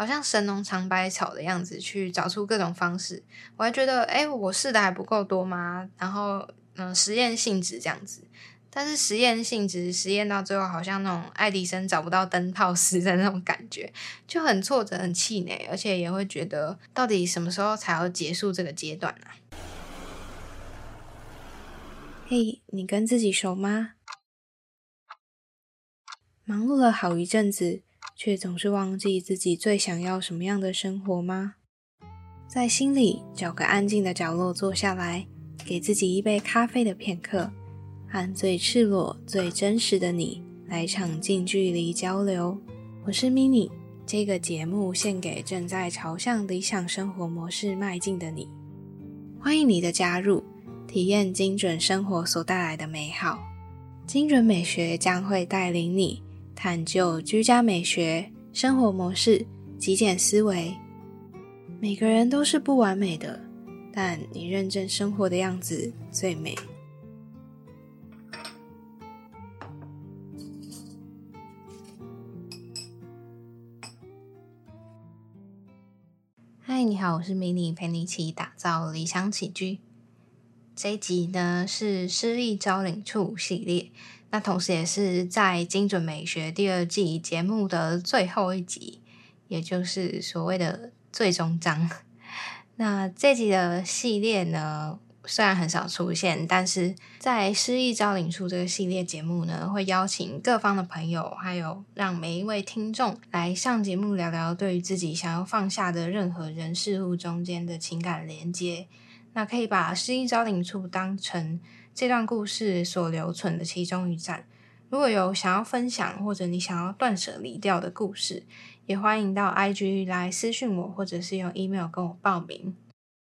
好像神农尝百草的样子去找出各种方式。我还觉得，哎，我试的还不够多吗？然后，嗯，实验性质这样子。但是实验性质实验到最后，好像那种爱迪生找不到灯泡时的那种感觉，就很挫折、很气馁，而且也会觉得，到底什么时候才要结束这个阶段呢？嘿，你跟自己熟吗？忙碌了好一阵子，却总是忘记自己最想要什么样的生活吗？在心里找个安静的角落坐下来，给自己一杯咖啡的片刻。和最赤裸、最真实的你来场近距离交流。我是 mini，这个节目献给正在朝向理想生活模式迈进的你。欢迎你的加入，体验精准生活所带来的美好。精准美学将会带领你探究居家美学、生活模式、极简思维。每个人都是不完美的，但你认真生活的样子最美。嗨，你好，我是迷你，陪你一起打造理想起居。这一集呢是诗意招领处系列，那同时也是在精准美学第二季节目的最后一集，也就是所谓的最终章。那这集的系列呢？虽然很少出现，但是在失意招领处这个系列节目呢，会邀请各方的朋友，还有让每一位听众来上节目聊聊对于自己想要放下的任何人事物中间的情感连接。那可以把失意招领处当成这段故事所留存的其中一站。如果有想要分享或者你想要断舍离掉的故事，也欢迎到 IG 来私讯我，或者是用 email 跟我报名。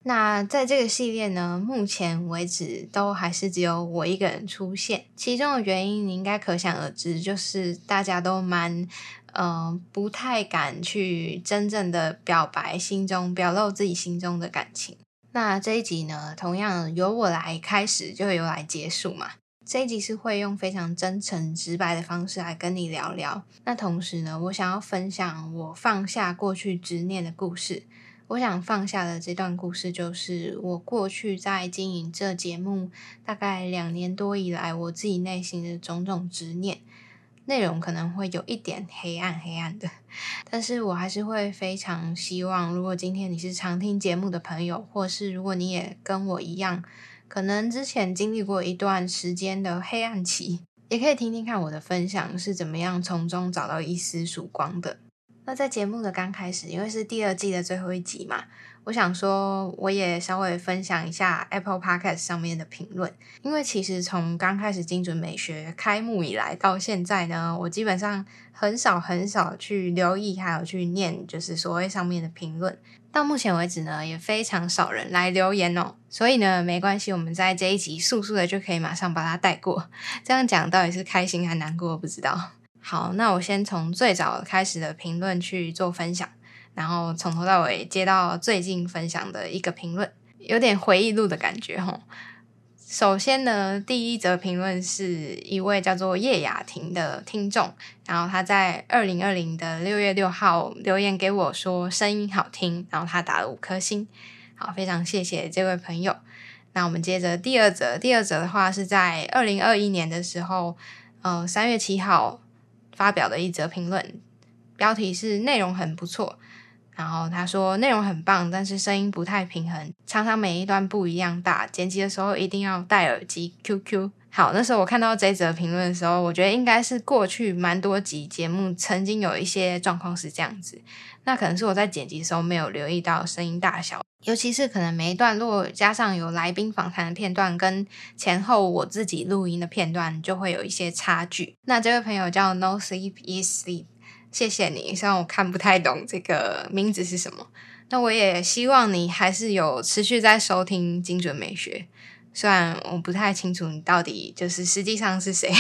那在这个系列呢，目前为止都还是只有我一个人出现。其中的原因你应该可想而知，就是大家都蛮嗯不太敢去真正的表白心中表露自己心中的感情。那这一集呢，同样由我来开始，就由来结束嘛。这一集是会用非常真诚直白的方式来跟你聊聊。那同时呢，我想要分享我放下过去执念的故事。我想放下的这段故事，就是我过去在经营这节目大概两年多以来，我自己内心的种种执念。内容可能会有一点黑暗黑暗的，但是我还是会非常希望，如果今天你是常听节目的朋友，或是如果你也跟我一样，可能之前经历过一段时间的黑暗期，也可以听听看我的分享是怎么样从中找到一丝曙光的。那在节目的刚开始，因为是第二季的最后一集嘛，我想说我也稍微分享一下 Apple Podcast 上面的评论。因为其实从刚开始精准美学开幕以来到现在呢，我基本上很少很少去留意，还有去念，就是所谓上面的评论。到目前为止呢，也非常少人来留言哦。所以呢，没关系，我们在这一集速速的就可以马上把它带过。这样讲到底是开心还难过，不知道。好，那我先从最早开始的评论去做分享，然后从头到尾接到最近分享的一个评论，有点回忆录的感觉吼。首先呢，第一则评论是一位叫做叶雅婷的听众，然后他在二零二零的六月六号留言给我说声音好听，然后他打了五颗星。好，非常谢谢这位朋友。那我们接着第二则，第二则的话是在二零二一年的时候，呃，三月七号。发表的一则评论，标题是“内容很不错”，然后他说内容很棒，但是声音不太平衡，常常每一段不一样大，剪辑的时候一定要戴耳机。QQ 好，那时候我看到这则评论的时候，我觉得应该是过去蛮多集节目曾经有一些状况是这样子，那可能是我在剪辑的时候没有留意到声音大小。尤其是可能每一段落加上有来宾访谈的片段，跟前后我自己录音的片段，就会有一些差距。那这位朋友叫 No Sleep Is Sleep，谢谢你。虽然我看不太懂这个名字是什么，那我也希望你还是有持续在收听精准美学。虽然我不太清楚你到底就是实际上是谁。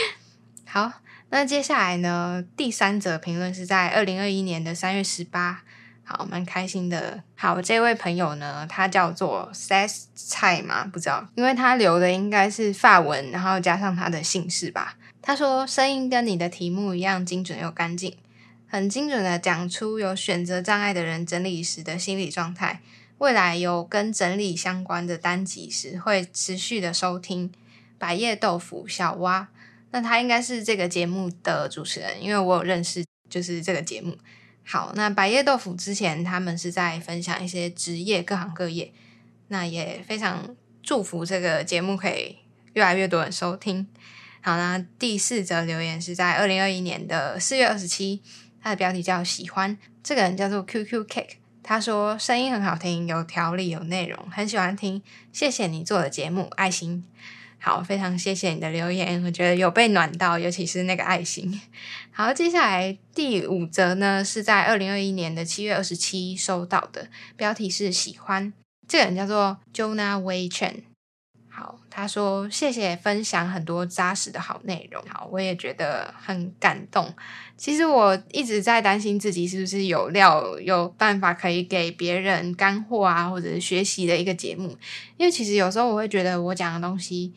好，那接下来呢？第三则评论是在二零二一年的三月十八。好，蛮开心的。好，这位朋友呢，他叫做 Says 菜嘛，不知道，因为他留的应该是法文，然后加上他的姓氏吧。他说声音跟你的题目一样精准又干净，很精准的讲出有选择障碍的人整理时的心理状态。未来有跟整理相关的单集时，会持续的收听。百叶豆腐小蛙，那他应该是这个节目的主持人，因为我有认识，就是这个节目。好，那百叶豆腐之前他们是在分享一些职业各行各业，那也非常祝福这个节目可以越来越多人收听。好，啦第四则留言是在二零二一年的四月二十七，他的标题叫喜欢，这个人叫做 QQ Cake。他说声音很好听，有条理，有内容，很喜欢听。谢谢你做的节目，爱心。好，非常谢谢你的留言，我觉得有被暖到，尤其是那个爱心。好，接下来第五则呢，是在二零二一年的七月二十七收到的，标题是喜欢。这个人叫做 Jonah Wei Chen。他说谢谢分享很多扎实的好内容。好，我也觉得很感动。其实我一直在担心自己是不是有料、有办法可以给别人干货啊，或者是学习的一个节目。因为其实有时候我会觉得我讲的东西，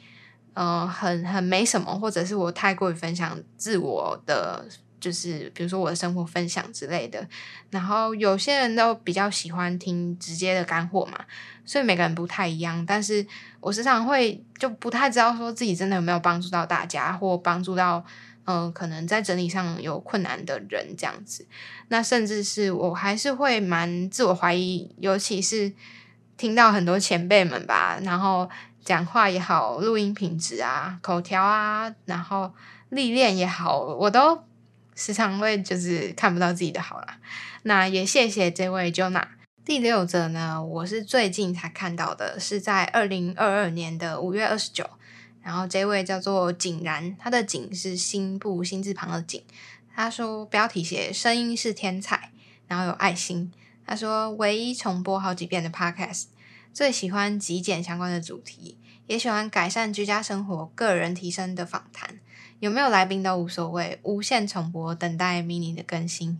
嗯，很很没什么，或者是我太过于分享自我的。就是比如说我的生活分享之类的，然后有些人都比较喜欢听直接的干货嘛，所以每个人不太一样。但是我时常会就不太知道说自己真的有没有帮助到大家，或帮助到嗯可能在整理上有困难的人这样子。那甚至是我还是会蛮自我怀疑，尤其是听到很多前辈们吧，然后讲话也好，录音品质啊，口条啊，然后历练也好，我都。时常会就是看不到自己的好啦。那也谢谢这位 Jonah。第六则呢，我是最近才看到的，是在二零二二年的五月二十九。然后这位叫做景然，他的景是心部心字旁的景。他说标题写声音是天才，然后有爱心。他说唯一重播好几遍的 Podcast，最喜欢极简相关的主题，也喜欢改善居家生活、个人提升的访谈。有没有来宾都无所谓，无限重播，等待 mini 的更新。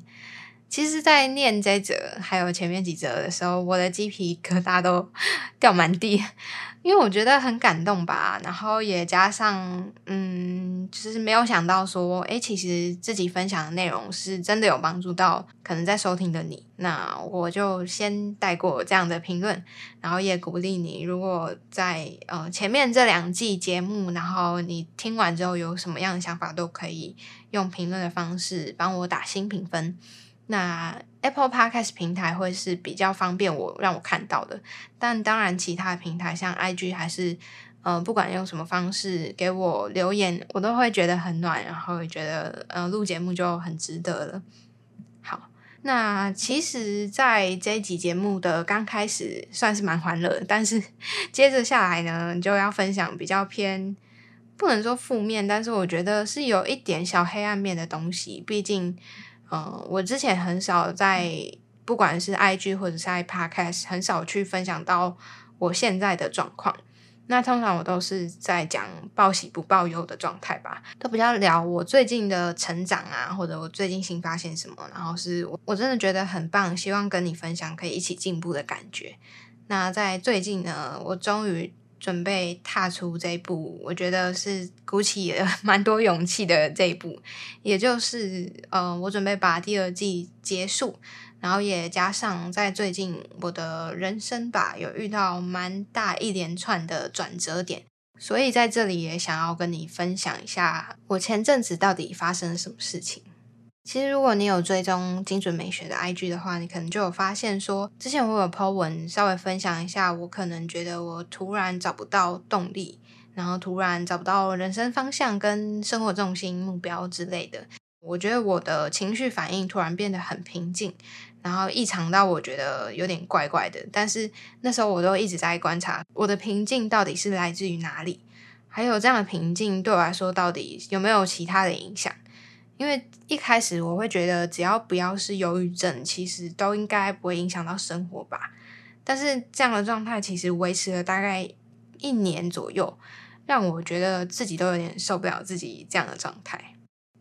其实，在念这则还有前面几则的时候，我的鸡皮疙瘩都 掉满地。因为我觉得很感动吧，然后也加上，嗯，就是没有想到说，诶，其实自己分享的内容是真的有帮助到可能在收听的你，那我就先带过这样的评论，然后也鼓励你，如果在呃前面这两季节目，然后你听完之后有什么样的想法，都可以用评论的方式帮我打新评分。那 Apple Podcast 平台会是比较方便我让我看到的，但当然其他平台像 IG 还是，嗯，不管用什么方式给我留言，我都会觉得很暖，然后也觉得嗯录节目就很值得了。好，那其实在这一集节目的刚开始算是蛮欢乐，但是 接着下来呢就要分享比较偏不能说负面，但是我觉得是有一点小黑暗面的东西，毕竟。嗯，我之前很少在不管是 IG 或者是在 Podcast，很少去分享到我现在的状况。那通常我都是在讲报喜不报忧的状态吧，都比较聊我最近的成长啊，或者我最近新发现什么，然后是我我真的觉得很棒，希望跟你分享可以一起进步的感觉。那在最近呢，我终于。准备踏出这一步，我觉得是鼓起了 蛮多勇气的这一步，也就是，呃，我准备把第二季结束，然后也加上在最近我的人生吧，有遇到蛮大一连串的转折点，所以在这里也想要跟你分享一下，我前阵子到底发生了什么事情。其实，如果你有追踪精准美学的 IG 的话，你可能就有发现说，之前我有 po 文稍微分享一下，我可能觉得我突然找不到动力，然后突然找不到人生方向跟生活重心目标之类的。我觉得我的情绪反应突然变得很平静，然后异常到我觉得有点怪怪的。但是那时候我都一直在观察我的平静到底是来自于哪里，还有这样的平静对我来说到底有没有其他的影响。因为一开始我会觉得，只要不要是忧郁症，其实都应该不会影响到生活吧。但是这样的状态其实维持了大概一年左右，让我觉得自己都有点受不了自己这样的状态。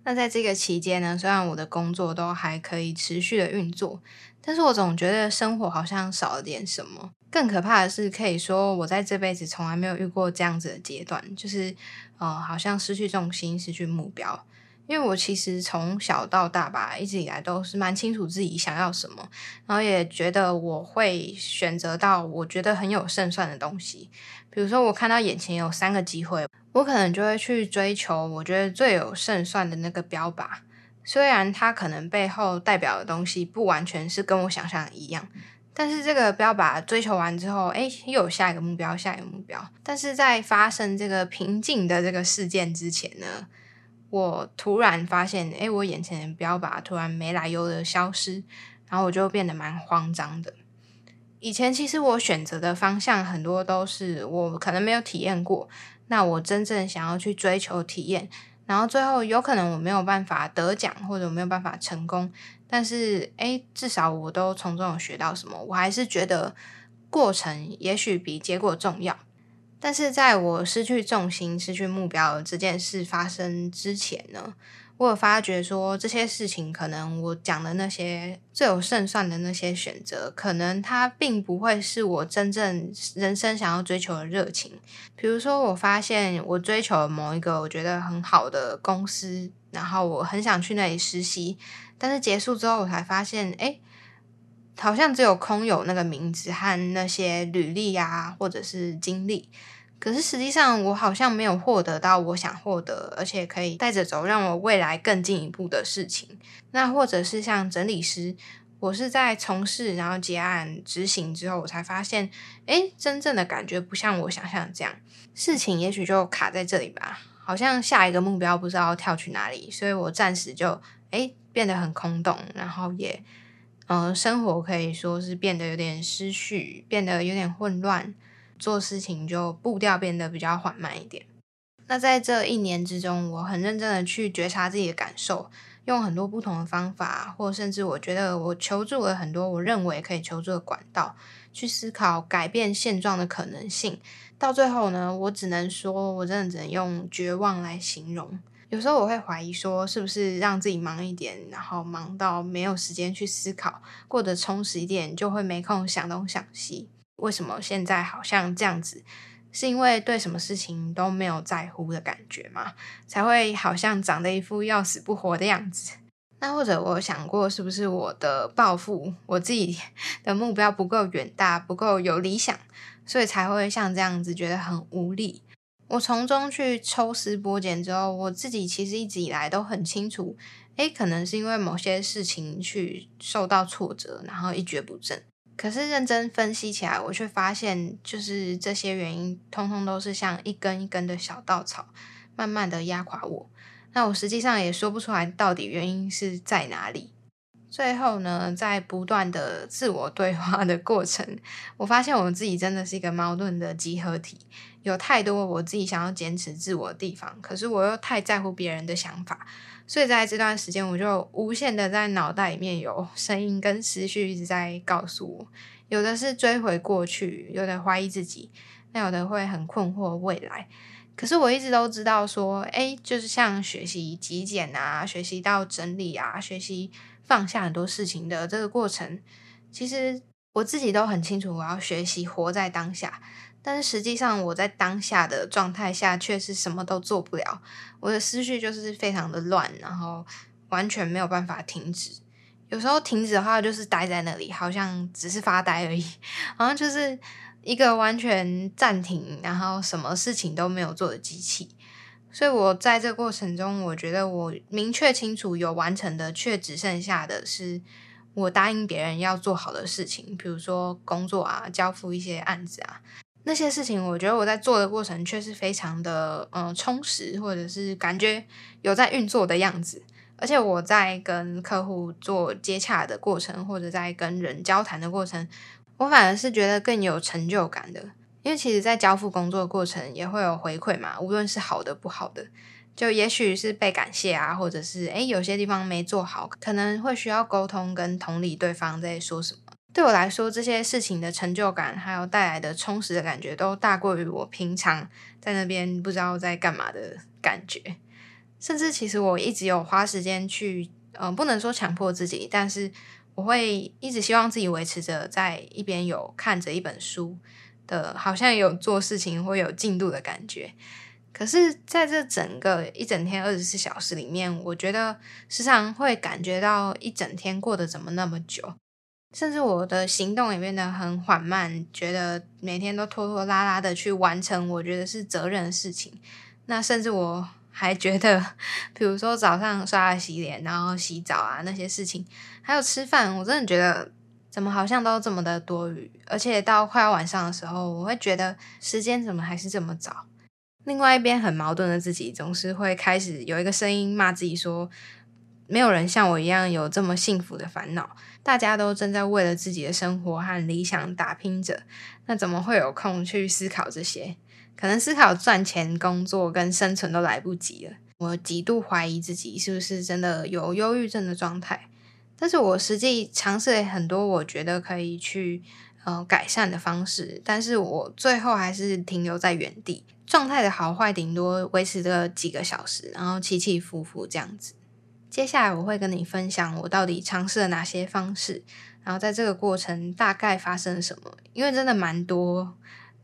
那在这个期间呢，虽然我的工作都还可以持续的运作，但是我总觉得生活好像少了点什么。更可怕的是，可以说我在这辈子从来没有遇过这样子的阶段，就是呃，好像失去重心，失去目标。因为我其实从小到大吧，一直以来都是蛮清楚自己想要什么，然后也觉得我会选择到我觉得很有胜算的东西。比如说，我看到眼前有三个机会，我可能就会去追求我觉得最有胜算的那个标靶。虽然它可能背后代表的东西不完全是跟我想象一样，但是这个标靶追求完之后，哎，又有下一个目标，下一个目标。但是在发生这个瓶颈的这个事件之前呢？我突然发现，哎，我眼前的标靶突然没来由的消失，然后我就变得蛮慌张的。以前其实我选择的方向很多都是我可能没有体验过，那我真正想要去追求体验，然后最后有可能我没有办法得奖或者我没有办法成功，但是哎，至少我都从中有学到什么，我还是觉得过程也许比结果重要。但是在我失去重心、失去目标这件事发生之前呢，我有发觉说这些事情可能我讲的那些最有胜算的那些选择，可能它并不会是我真正人生想要追求的热情。比如说，我发现我追求某一个我觉得很好的公司，然后我很想去那里实习，但是结束之后我才发现，哎，好像只有空有那个名字和那些履历啊，或者是经历。可是实际上，我好像没有获得到我想获得，而且可以带着走，让我未来更进一步的事情。那或者是像整理师，我是在从事然后结案执行之后，我才发现，哎，真正的感觉不像我想象这样。事情也许就卡在这里吧，好像下一个目标不知道跳去哪里，所以我暂时就哎变得很空洞，然后也嗯，生活可以说是变得有点失序，变得有点混乱。做事情就步调变得比较缓慢一点。那在这一年之中，我很认真的去觉察自己的感受，用很多不同的方法，或甚至我觉得我求助了很多我认为可以求助的管道，去思考改变现状的可能性。到最后呢，我只能说，我真的只能用绝望来形容。有时候我会怀疑说，是不是让自己忙一点，然后忙到没有时间去思考，过得充实一点，就会没空想东想西。为什么现在好像这样子？是因为对什么事情都没有在乎的感觉吗？才会好像长得一副要死不活的样子？那或者我想过，是不是我的抱负、我自己 的目标不够远大、不够有理想，所以才会像这样子觉得很无力？我从中去抽丝剥茧之后，我自己其实一直以来都很清楚，诶，可能是因为某些事情去受到挫折，然后一蹶不振。可是认真分析起来，我却发现，就是这些原因，通通都是像一根一根的小稻草，慢慢的压垮我。那我实际上也说不出来到底原因是在哪里。最后呢，在不断的自我对话的过程，我发现我自己真的是一个矛盾的集合体，有太多我自己想要坚持自我的地方，可是我又太在乎别人的想法。所以在这段时间，我就无限的在脑袋里面有声音跟思绪一直在告诉我，有的是追回过去，有的怀疑自己，那有的会很困惑未来。可是我一直都知道说，哎，就是像学习极简啊，学习到整理啊，学习放下很多事情的这个过程，其实我自己都很清楚，我要学习活在当下。但是实际上，我在当下的状态下却是什么都做不了。我的思绪就是非常的乱，然后完全没有办法停止。有时候停止的话，就是待在那里，好像只是发呆而已，好像就是一个完全暂停，然后什么事情都没有做的机器。所以我在这过程中，我觉得我明确清楚有完成的，却只剩下的是我答应别人要做好的事情，比如说工作啊，交付一些案子啊。那些事情，我觉得我在做的过程却是非常的嗯充实，或者是感觉有在运作的样子。而且我在跟客户做接洽的过程，或者在跟人交谈的过程，我反而是觉得更有成就感的。因为其实，在交付工作的过程也会有回馈嘛，无论是好的不好的，就也许是被感谢啊，或者是诶有些地方没做好，可能会需要沟通跟同理对方在说什么。对我来说，这些事情的成就感，还有带来的充实的感觉，都大过于我平常在那边不知道在干嘛的感觉。甚至其实我一直有花时间去，嗯，不能说强迫自己，但是我会一直希望自己维持着在一边有看着一本书呃，好像有做事情会有进度的感觉。可是在这整个一整天二十四小时里面，我觉得时常会感觉到一整天过得怎么那么久，甚至我的行动也变得很缓慢，觉得每天都拖拖拉拉的去完成我觉得是责任的事情。那甚至我还觉得，比如说早上刷牙洗脸，然后洗澡啊那些事情，还有吃饭，我真的觉得怎么好像都这么的多余。而且到快要晚上的时候，我会觉得时间怎么还是这么早。另外一边很矛盾的自己，总是会开始有一个声音骂自己说：“没有人像我一样有这么幸福的烦恼，大家都正在为了自己的生活和理想打拼着，那怎么会有空去思考这些？可能思考赚钱、工作跟生存都来不及了。”我极度怀疑自己是不是真的有忧郁症的状态，但是我实际尝试了很多，我觉得可以去呃改善的方式，但是我最后还是停留在原地。状态的好坏顶多维持个几个小时，然后起起伏伏这样子。接下来我会跟你分享我到底尝试了哪些方式，然后在这个过程大概发生了什么。因为真的蛮多，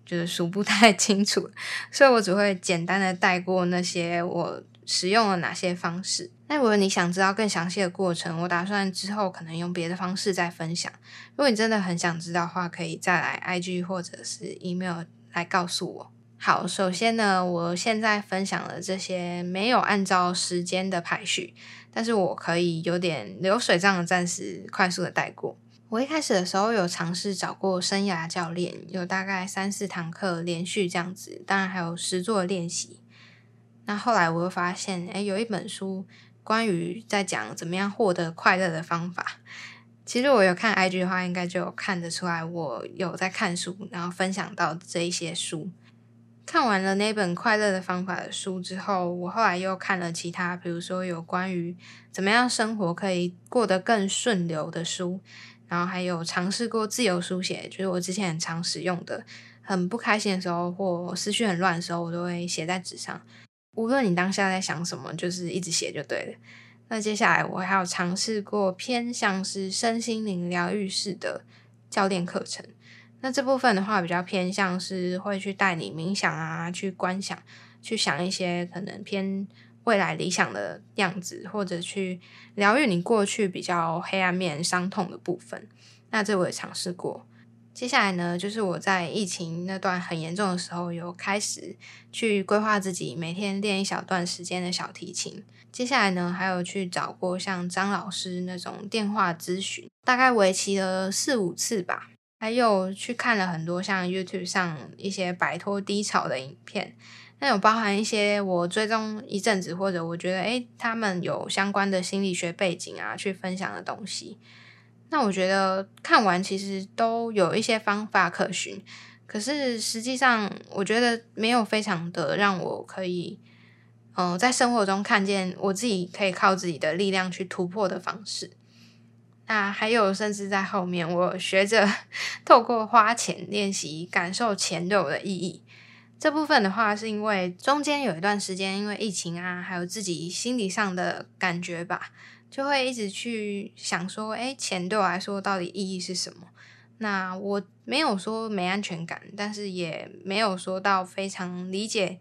就是数不太清楚，所以我只会简单的带过那些我使用了哪些方式。那如果你想知道更详细的过程，我打算之后可能用别的方式再分享。如果你真的很想知道的话，可以再来 IG 或者是 email 来告诉我。好，首先呢，我现在分享的这些没有按照时间的排序，但是我可以有点流水账的暂时快速的带过。我一开始的时候有尝试找过生涯教练，有大概三四堂课连续这样子，当然还有实作练习。那后来我又发现，哎，有一本书关于在讲怎么样获得快乐的方法。其实我有看 IG 的话，应该就有看得出来，我有在看书，然后分享到这一些书。看完了那本《快乐的方法》的书之后，我后来又看了其他，比如说有关于怎么样生活可以过得更顺流的书，然后还有尝试过自由书写，就是我之前很常使用的。很不开心的时候或思绪很乱的时候，我都会写在纸上。无论你当下在想什么，就是一直写就对了。那接下来我还有尝试过偏向是身心灵疗愈式的教练课程。那这部分的话，比较偏向是会去带你冥想啊，去观想，去想一些可能偏未来理想的样子，或者去疗愈你过去比较黑暗面、伤痛的部分。那这我也尝试过。接下来呢，就是我在疫情那段很严重的时候，有开始去规划自己每天练一小段时间的小提琴。接下来呢，还有去找过像张老师那种电话咨询，大概为期了四五次吧。还有去看了很多像 YouTube 上一些摆脱低潮的影片，那有包含一些我追踪一阵子或者我觉得诶他们有相关的心理学背景啊，去分享的东西。那我觉得看完其实都有一些方法可循，可是实际上我觉得没有非常的让我可以嗯在生活中看见我自己可以靠自己的力量去突破的方式。那还有，甚至在后面，我学着 透过花钱练习，感受钱对我的意义。这部分的话，是因为中间有一段时间，因为疫情啊，还有自己心理上的感觉吧，就会一直去想说，哎，钱对我来说到底意义是什么？那我没有说没安全感，但是也没有说到非常理解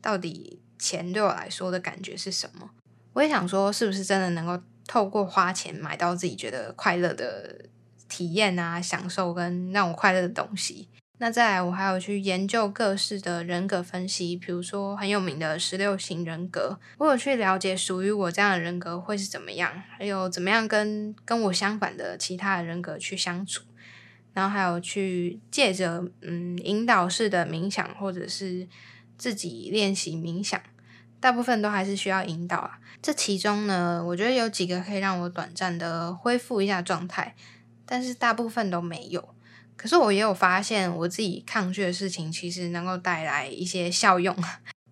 到底钱对我来说的感觉是什么。我也想说，是不是真的能够。透过花钱买到自己觉得快乐的体验啊、享受跟让我快乐的东西。那再来，我还有去研究各式的人格分析，比如说很有名的十六型人格，我有去了解属于我这样的人格会是怎么样，还有怎么样跟跟我相反的其他的人格去相处。然后还有去借着嗯引导式的冥想，或者是自己练习冥想。大部分都还是需要引导啊。这其中呢，我觉得有几个可以让我短暂的恢复一下状态，但是大部分都没有。可是我也有发现，我自己抗拒的事情其实能够带来一些效用。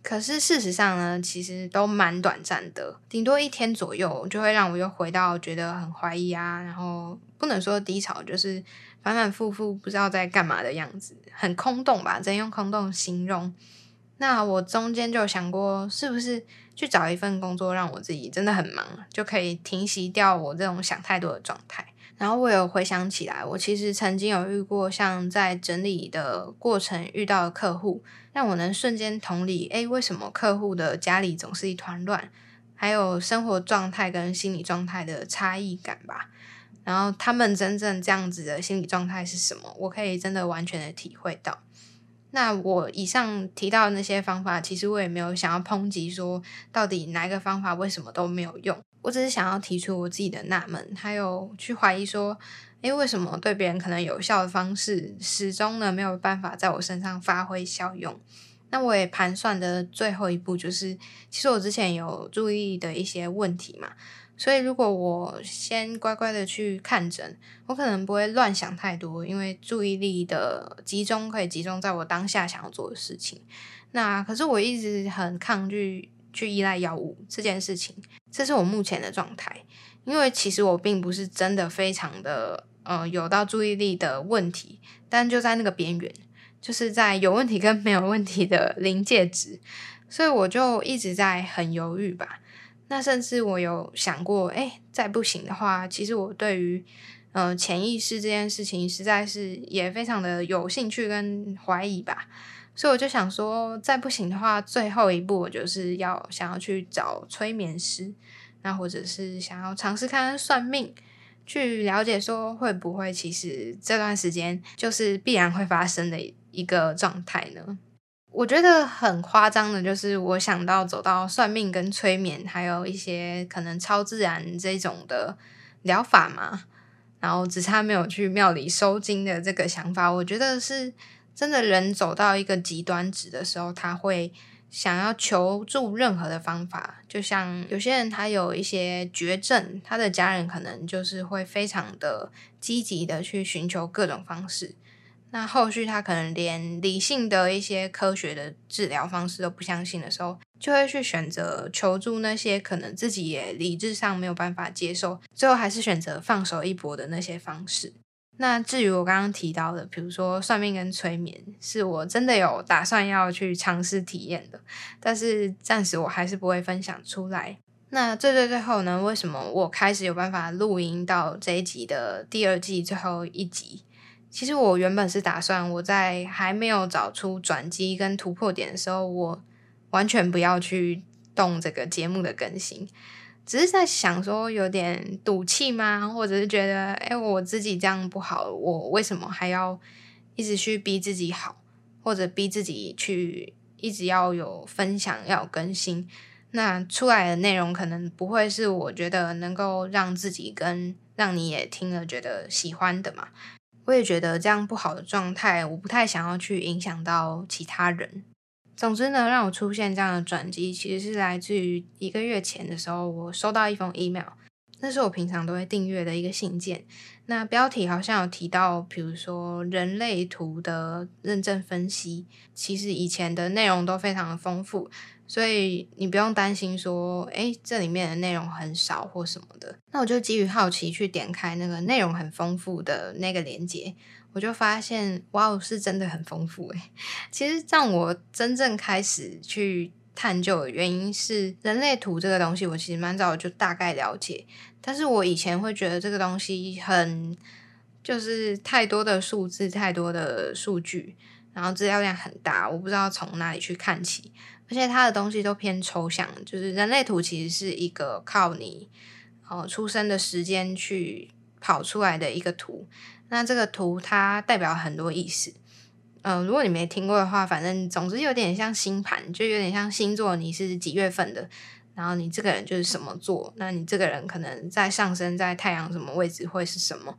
可是事实上呢，其实都蛮短暂的，顶多一天左右就会让我又回到觉得很怀疑啊，然后不能说低潮，就是反反复复不知道在干嘛的样子，很空洞吧？只能用空洞形容。那我中间就想过，是不是去找一份工作，让我自己真的很忙，就可以停息掉我这种想太多的状态。然后我有回想起来，我其实曾经有遇过像在整理的过程遇到的客户，让我能瞬间同理，诶，为什么客户的家里总是一团乱？还有生活状态跟心理状态的差异感吧。然后他们真正这样子的心理状态是什么？我可以真的完全的体会到。那我以上提到的那些方法，其实我也没有想要抨击说到底哪一个方法为什么都没有用。我只是想要提出我自己的纳闷，还有去怀疑说，诶，为什么对别人可能有效的方式，始终呢没有办法在我身上发挥效用？那我也盘算的最后一步就是，其实我之前有注意的一些问题嘛，所以如果我先乖乖的去看诊，我可能不会乱想太多，因为注意力的集中可以集中在我当下想要做的事情。那可是我一直很抗拒。去依赖药物这件事情，这是我目前的状态。因为其实我并不是真的非常的呃有到注意力的问题，但就在那个边缘，就是在有问题跟没有问题的临界值，所以我就一直在很犹豫吧。那甚至我有想过，哎，再不行的话，其实我对于呃潜意识这件事情，实在是也非常的有兴趣跟怀疑吧。所以我就想说，再不行的话，最后一步我就是要想要去找催眠师，那或者是想要尝试看看算命，去了解说会不会其实这段时间就是必然会发生的一个状态呢？我觉得很夸张的，就是我想到走到算命跟催眠，还有一些可能超自然这种的疗法嘛，然后只差没有去庙里收金的这个想法，我觉得是。真的人走到一个极端值的时候，他会想要求助任何的方法。就像有些人他有一些绝症，他的家人可能就是会非常的积极的去寻求各种方式。那后续他可能连理性的一些科学的治疗方式都不相信的时候，就会去选择求助那些可能自己也理智上没有办法接受，最后还是选择放手一搏的那些方式。那至于我刚刚提到的，比如说算命跟催眠，是我真的有打算要去尝试体验的，但是暂时我还是不会分享出来。那最最最后呢，为什么我开始有办法录音到这一集的第二季最后一集？其实我原本是打算我在还没有找出转机跟突破点的时候，我完全不要去动这个节目的更新。只是在想说有点赌气吗？或者是觉得，哎，我自己这样不好，我为什么还要一直去逼自己好，或者逼自己去一直要有分享、要有更新？那出来的内容可能不会是我觉得能够让自己跟让你也听了觉得喜欢的嘛？我也觉得这样不好的状态，我不太想要去影响到其他人。总之呢，让我出现这样的转机，其实是来自于一个月前的时候，我收到一封 email，那是我平常都会订阅的一个信件。那标题好像有提到，比如说人类图的认证分析，其实以前的内容都非常的丰富，所以你不用担心说，诶，这里面的内容很少或什么的。那我就基于好奇去点开那个内容很丰富的那个链接。我就发现，哇哦，是真的很丰富诶。其实让我真正开始去探究的原因是，人类图这个东西，我其实蛮早就大概了解，但是我以前会觉得这个东西很，就是太多的数字，太多的数据，然后资料量很大，我不知道从哪里去看起，而且它的东西都偏抽象，就是人类图其实是一个靠你哦出生的时间去跑出来的一个图。那这个图它代表很多意思，嗯，如果你没听过的话，反正总之有点像星盘，就有点像星座，你是几月份的，然后你这个人就是什么座，那你这个人可能在上升在太阳什么位置会是什么，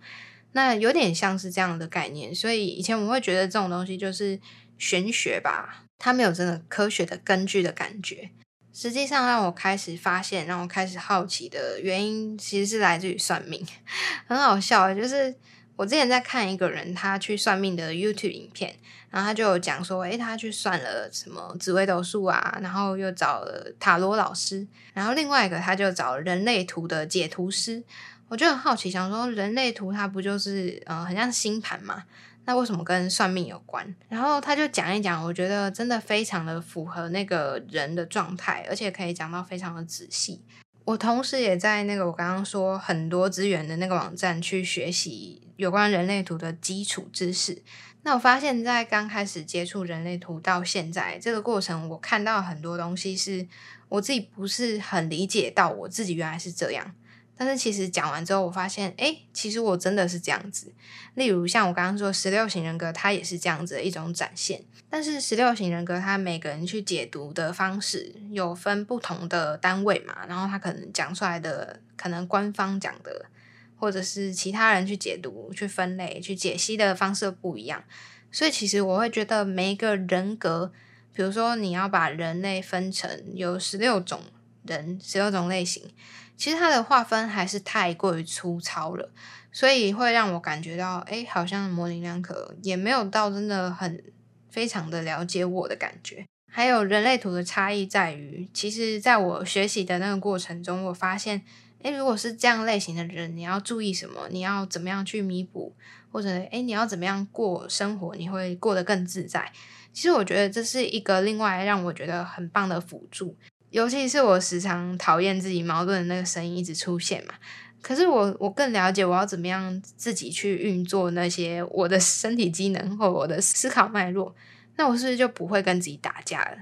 那有点像是这样的概念。所以以前我们会觉得这种东西就是玄学吧，它没有真的科学的根据的感觉。实际上让我开始发现，让我开始好奇的原因，其实是来自于算命，很好笑，就是。我之前在看一个人他去算命的 YouTube 影片，然后他就有讲说，诶，他去算了什么紫微斗数啊，然后又找了塔罗老师，然后另外一个他就找人类图的解图师。我就很好奇，想说人类图它不就是呃很像星盘嘛？那为什么跟算命有关？然后他就讲一讲，我觉得真的非常的符合那个人的状态，而且可以讲到非常的仔细。我同时也在那个我刚刚说很多资源的那个网站去学习有关人类图的基础知识。那我发现，在刚开始接触人类图到现在这个过程，我看到很多东西是我自己不是很理解到，我自己原来是这样。但是其实讲完之后，我发现，哎，其实我真的是这样子。例如像我刚刚说十六型人格，它也是这样子的一种展现。但是十六型人格，它每个人去解读的方式有分不同的单位嘛，然后他可能讲出来的，可能官方讲的，或者是其他人去解读、去分类、去解析的方式不一样。所以其实我会觉得每一个人格，比如说你要把人类分成有十六种人、十六种类型。其实它的划分还是太过于粗糙了，所以会让我感觉到，哎，好像模棱两可，也没有到真的很非常的了解我的感觉。还有人类图的差异在于，其实在我学习的那个过程中，我发现，哎，如果是这样类型的人，你要注意什么？你要怎么样去弥补？或者，哎，你要怎么样过生活？你会过得更自在？其实我觉得这是一个另外让我觉得很棒的辅助。尤其是我时常讨厌自己矛盾的那个声音一直出现嘛，可是我我更了解我要怎么样自己去运作那些我的身体机能或我的思考脉络，那我是不是就不会跟自己打架了？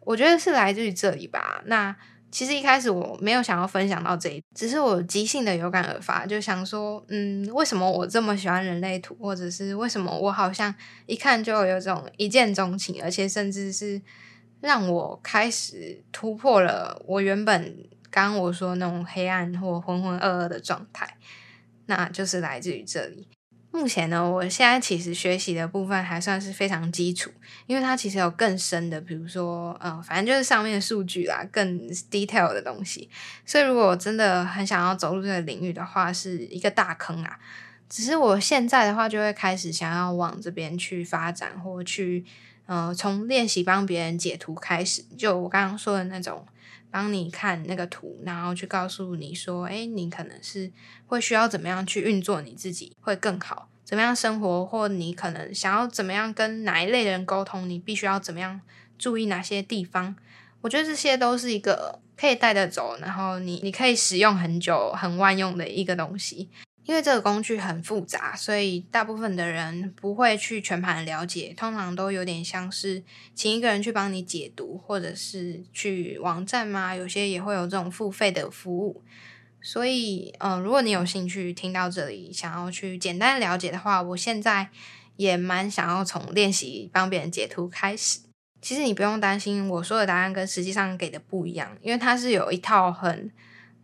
我觉得是来自于这里吧。那其实一开始我没有想要分享到这一，只是我即兴的有感而发，就想说，嗯，为什么我这么喜欢人类图，或者是为什么我好像一看就有种一见钟情，而且甚至是。让我开始突破了我原本刚刚我说那种黑暗或浑浑噩噩的状态，那就是来自于这里。目前呢，我现在其实学习的部分还算是非常基础，因为它其实有更深的，比如说，嗯，反正就是上面的数据啦，更 detail 的东西。所以，如果我真的很想要走入这个领域的话，是一个大坑啊。只是我现在的话，就会开始想要往这边去发展，或去。呃，从练习帮别人解图开始，就我刚刚说的那种，帮你看那个图，然后去告诉你说，哎，你可能是会需要怎么样去运作你自己会更好，怎么样生活，或你可能想要怎么样跟哪一类人沟通，你必须要怎么样注意哪些地方。我觉得这些都是一个可以带得走，然后你你可以使用很久、很万用的一个东西。因为这个工具很复杂，所以大部分的人不会去全盘了解，通常都有点像是请一个人去帮你解读，或者是去网站嘛，有些也会有这种付费的服务。所以，嗯，如果你有兴趣听到这里，想要去简单了解的话，我现在也蛮想要从练习帮别人解图开始。其实你不用担心我说的答案跟实际上给的不一样，因为它是有一套很。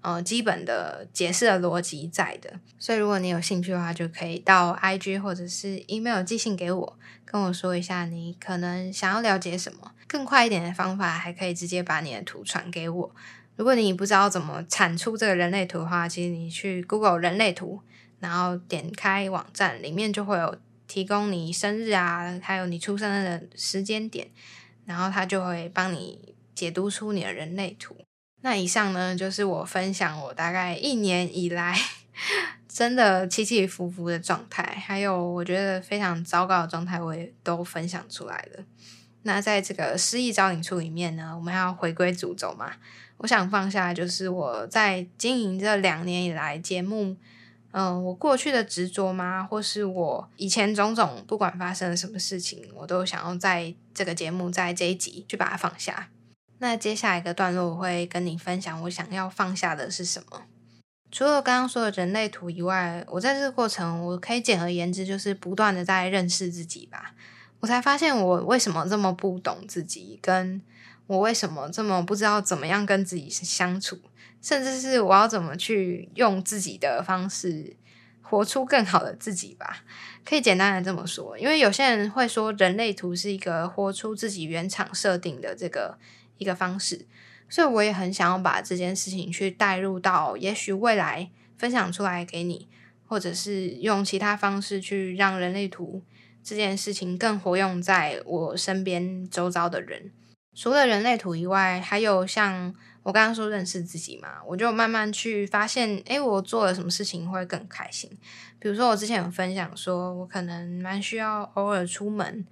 呃，基本的解释的逻辑在的，所以如果你有兴趣的话，就可以到 IG 或者是 email 寄信给我，跟我说一下你可能想要了解什么。更快一点的方法，还可以直接把你的图传给我。如果你不知道怎么产出这个人类图的话，其实你去 Google 人类图，然后点开网站，里面就会有提供你生日啊，还有你出生的时间点，然后它就会帮你解读出你的人类图。那以上呢，就是我分享我大概一年以来 真的起起伏伏的状态，还有我觉得非常糟糕的状态，我也都分享出来了。那在这个失忆招领处里面呢，我们要回归主轴嘛。我想放下，就是我在经营这两年以来节目，嗯，我过去的执着吗？或是我以前种种，不管发生了什么事情，我都想要在这个节目，在这一集去把它放下。那接下来一个段落，我会跟你分享我想要放下的是什么。除了刚刚说的人类图以外，我在这个过程，我可以简而言之，就是不断的在认识自己吧。我才发现我为什么这么不懂自己，跟我为什么这么不知道怎么样跟自己相处，甚至是我要怎么去用自己的方式活出更好的自己吧。可以简单的这么说，因为有些人会说人类图是一个活出自己原厂设定的这个。一个方式，所以我也很想要把这件事情去带入到，也许未来分享出来给你，或者是用其他方式去让人类图这件事情更活用在我身边周遭的人。除了人类图以外，还有像我刚刚说认识自己嘛，我就慢慢去发现，诶，我做了什么事情会更开心。比如说我之前有分享说，我可能蛮需要偶尔出门。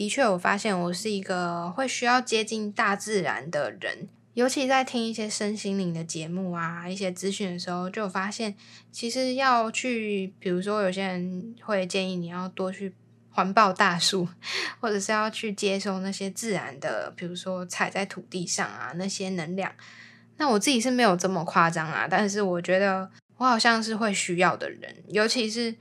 的确，我发现我是一个会需要接近大自然的人。尤其在听一些身心灵的节目啊，一些资讯的时候，就发现其实要去，比如说有些人会建议你要多去环抱大树，或者是要去接收那些自然的，比如说踩在土地上啊那些能量。那我自己是没有这么夸张啊，但是我觉得我好像是会需要的人，尤其是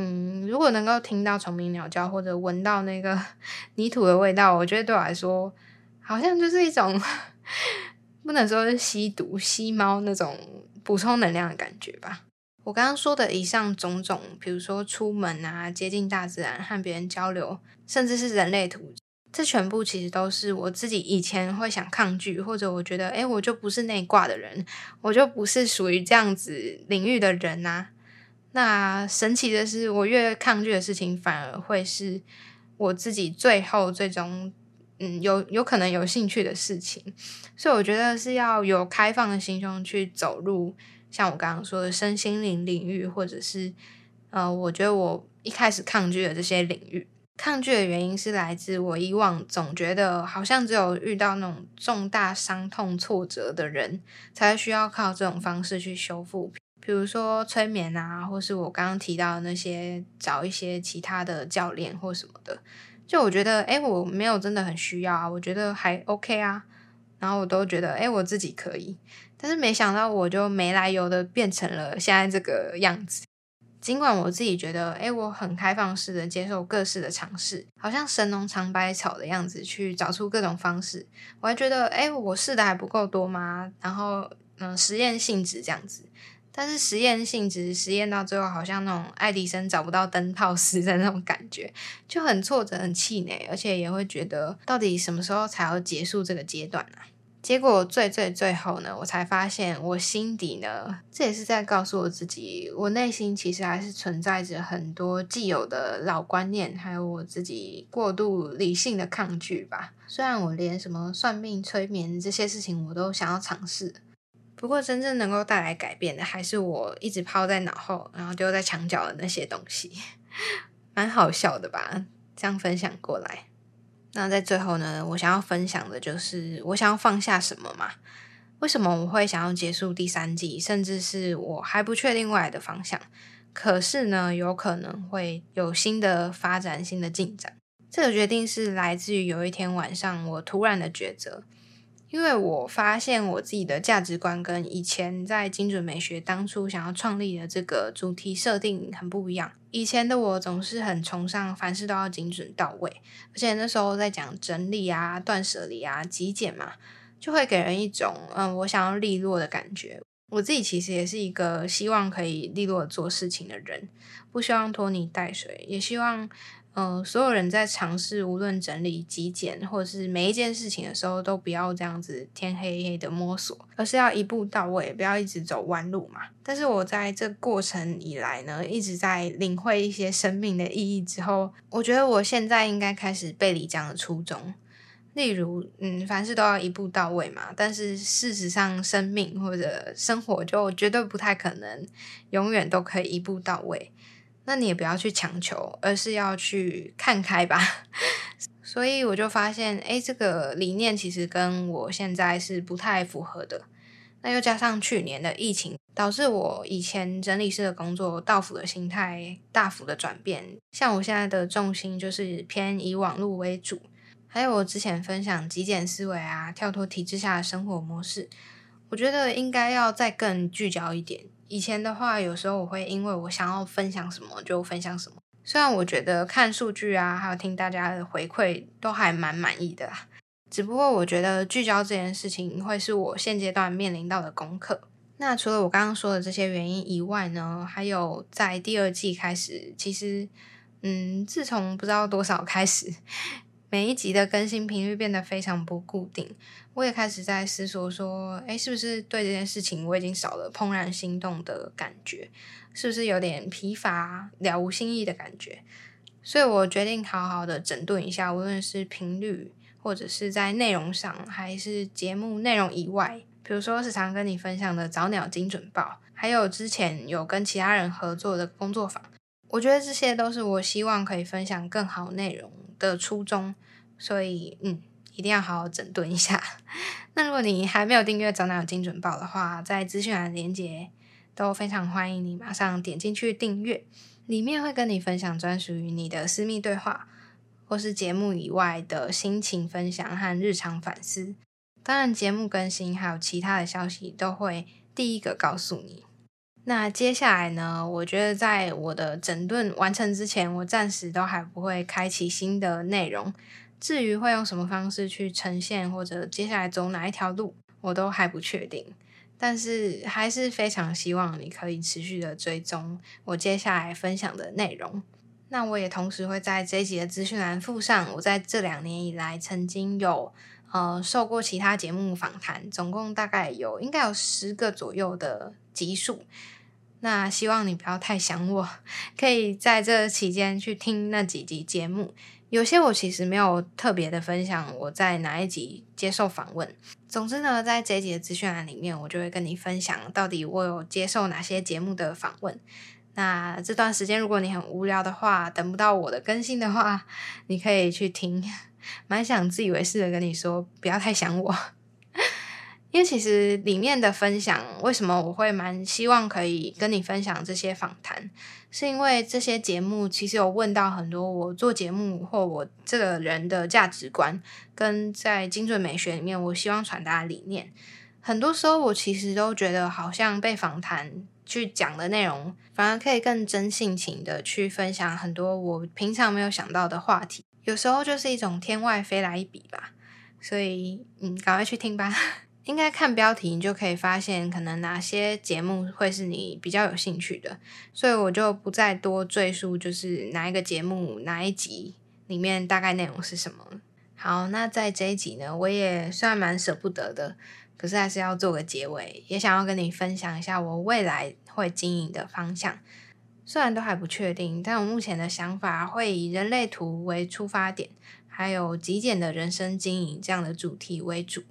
嗯，如果能够听到虫鸣鸟叫或者闻到那个 泥土的味道，我觉得对我来说好像就是一种 不能说是吸毒、吸猫那种补充能量的感觉吧。我刚刚说的以上种种，比如说出门啊、接近大自然、和别人交流，甚至是人类图。这全部其实都是我自己以前会想抗拒，或者我觉得，哎，我就不是那挂的人，我就不是属于这样子领域的人呐。那神奇的是，我越抗拒的事情，反而会是我自己最后最终，嗯，有有可能有兴趣的事情。所以我觉得是要有开放的心胸去走入，像我刚刚说的身心灵领域，或者是，呃，我觉得我一开始抗拒的这些领域。抗拒的原因是来自我以往总觉得好像只有遇到那种重大伤痛挫折的人才需要靠这种方式去修复，比如说催眠啊，或是我刚刚提到那些找一些其他的教练或什么的。就我觉得，哎，我没有真的很需要啊，我觉得还 OK 啊，然后我都觉得，哎，我自己可以。但是没想到，我就没来由的变成了现在这个样子。尽管我自己觉得，哎，我很开放式的接受各式的尝试，好像神农尝百草的样子去找出各种方式。我还觉得，哎，我试的还不够多吗？然后，嗯，实验性质这样子。但是实验性质实验到最后，好像那种爱迪生找不到灯泡时的那种感觉，就很挫折、很气馁，而且也会觉得，到底什么时候才要结束这个阶段呢？结果最最最后呢，我才发现我心底呢，这也是在告诉我自己，我内心其实还是存在着很多既有的老观念，还有我自己过度理性的抗拒吧。虽然我连什么算命、催眠这些事情我都想要尝试，不过真正能够带来改变的，还是我一直抛在脑后，然后丢在墙角的那些东西，蛮好笑的吧？这样分享过来。那在最后呢，我想要分享的就是我想要放下什么嘛？为什么我会想要结束第三季，甚至是我还不确定未来的方向？可是呢，有可能会有新的发展、新的进展。这个决定是来自于有一天晚上我突然的抉择。因为我发现我自己的价值观跟以前在精准美学当初想要创立的这个主题设定很不一样。以前的我总是很崇尚凡事都要精准到位，而且那时候在讲整理啊、断舍离啊、极简嘛，就会给人一种嗯，我想要利落的感觉。我自己其实也是一个希望可以利落做事情的人，不希望拖泥带水，也希望。嗯，所有人在尝试无论整理、极简，或者是每一件事情的时候，都不要这样子天黑黑的摸索，而是要一步到位，不要一直走弯路嘛。但是我在这过程以来呢，一直在领会一些生命的意义之后，我觉得我现在应该开始背离这样的初衷。例如，嗯，凡事都要一步到位嘛，但是事实上，生命或者生活就绝对不太可能永远都可以一步到位。那你也不要去强求，而是要去看开吧。所以我就发现，哎，这个理念其实跟我现在是不太符合的。那又加上去年的疫情，导致我以前整理师的工作到府的心态大幅的转变。像我现在的重心就是偏以网络为主，还有我之前分享极简思维啊，跳脱体制下的生活模式，我觉得应该要再更聚焦一点。以前的话，有时候我会因为我想要分享什么就分享什么。虽然我觉得看数据啊，还有听大家的回馈都还蛮满意的，只不过我觉得聚焦这件事情会是我现阶段面临到的功课。那除了我刚刚说的这些原因以外呢，还有在第二季开始，其实，嗯，自从不知道多少开始。每一集的更新频率变得非常不固定，我也开始在思索说，哎，是不是对这件事情我已经少了怦然心动的感觉？是不是有点疲乏、了无新意的感觉？所以我决定好好的整顿一下，无论是频率，或者是在内容上，还是节目内容以外，比如说时常跟你分享的早鸟精准报，还有之前有跟其他人合作的工作坊，我觉得这些都是我希望可以分享更好内容。的初衷，所以嗯，一定要好好整顿一下。那如果你还没有订阅早鸟精准报的话，在资讯栏连接都非常欢迎你马上点进去订阅，里面会跟你分享专属于你的私密对话，或是节目以外的心情分享和日常反思。当然，节目更新还有其他的消息都会第一个告诉你。那接下来呢？我觉得在我的整顿完成之前，我暂时都还不会开启新的内容。至于会用什么方式去呈现，或者接下来走哪一条路，我都还不确定。但是还是非常希望你可以持续的追踪我接下来分享的内容。那我也同时会在这一集的资讯栏附上，我在这两年以来曾经有呃受过其他节目访谈，总共大概有应该有十个左右的集数。那希望你不要太想我，可以在这期间去听那几集节目。有些我其实没有特别的分享我在哪一集接受访问。总之呢，在这一集的资讯栏里面，我就会跟你分享到底我有接受哪些节目的访问。那这段时间如果你很无聊的话，等不到我的更新的话，你可以去听。蛮想自以为是的跟你说，不要太想我。因为其实里面的分享，为什么我会蛮希望可以跟你分享这些访谈，是因为这些节目其实有问到很多我做节目或我这个人的价值观，跟在精准美学里面我希望传达的理念。很多时候我其实都觉得，好像被访谈去讲的内容，反而可以更真性情的去分享很多我平常没有想到的话题。有时候就是一种天外飞来一笔吧，所以嗯，赶快去听吧。应该看标题，你就可以发现可能哪些节目会是你比较有兴趣的，所以我就不再多赘述，就是哪一个节目哪一集里面大概内容是什么。好，那在这一集呢，我也算蛮舍不得的，可是还是要做个结尾，也想要跟你分享一下我未来会经营的方向。虽然都还不确定，但我目前的想法会以人类图为出发点，还有极简的人生经营这样的主题为主。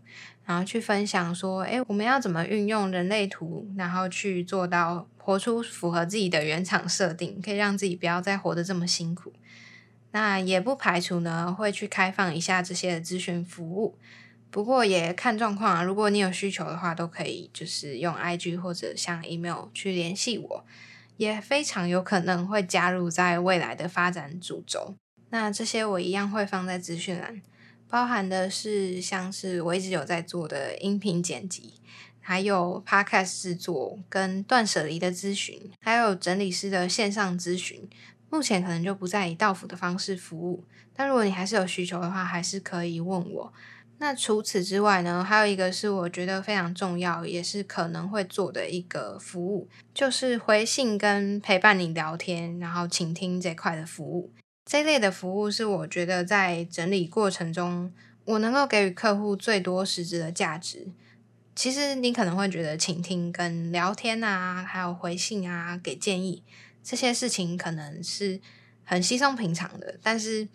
然后去分享说，诶，我们要怎么运用人类图，然后去做到活出符合自己的原厂设定，可以让自己不要再活得这么辛苦。那也不排除呢，会去开放一下这些的咨询服务。不过也看状况啊，如果你有需求的话，都可以就是用 IG 或者像 email 去联系我，也非常有可能会加入在未来的发展主轴。那这些我一样会放在资讯栏。包含的是像是我一直有在做的音频剪辑，还有 podcast 制作跟断舍离的咨询，还有整理师的线上咨询。目前可能就不再以到府的方式服务，但如果你还是有需求的话，还是可以问我。那除此之外呢，还有一个是我觉得非常重要，也是可能会做的一个服务，就是回信跟陪伴你聊天，然后倾听这块的服务。这类的服务是我觉得在整理过程中，我能够给予客户最多实质的价值。其实你可能会觉得倾听跟聊天啊，还有回信啊，给建议这些事情可能是很稀松平常的。但是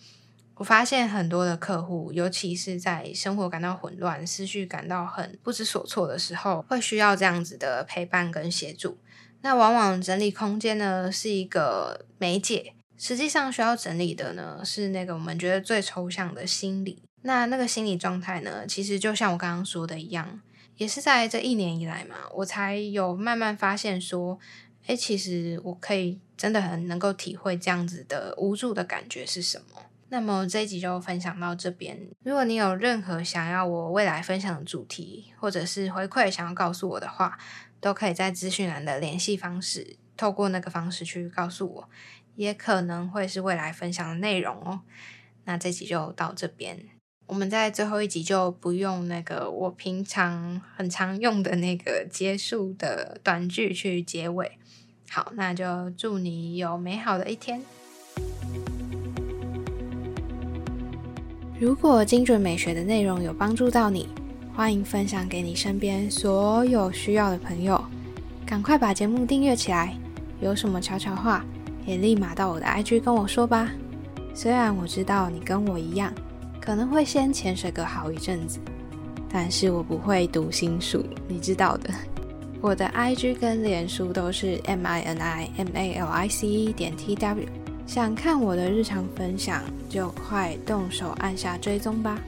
我发现很多的客户，尤其是在生活感到混乱、思绪感到很不知所措的时候，会需要这样子的陪伴跟协助。那往往整理空间呢，是一个媒介。实际上需要整理的呢，是那个我们觉得最抽象的心理。那那个心理状态呢，其实就像我刚刚说的一样，也是在这一年以来嘛，我才有慢慢发现说，哎，其实我可以真的很能够体会这样子的无助的感觉是什么。那么这一集就分享到这边。如果你有任何想要我未来分享的主题，或者是回馈想要告诉我的话，都可以在资讯栏的联系方式，透过那个方式去告诉我。也可能会是未来分享的内容哦。那这集就到这边，我们在最后一集就不用那个我平常很常用的那个结束的短句去结尾。好，那就祝你有美好的一天。如果精准美学的内容有帮助到你，欢迎分享给你身边所有需要的朋友。赶快把节目订阅起来，有什么悄悄话？也立马到我的 IG 跟我说吧。虽然我知道你跟我一样，可能会先潜水个好一阵子，但是我不会读心术，你知道的。我的 IG 跟脸书都是 M I N I M A L I C E 点 T W，想看我的日常分享，就快动手按下追踪吧。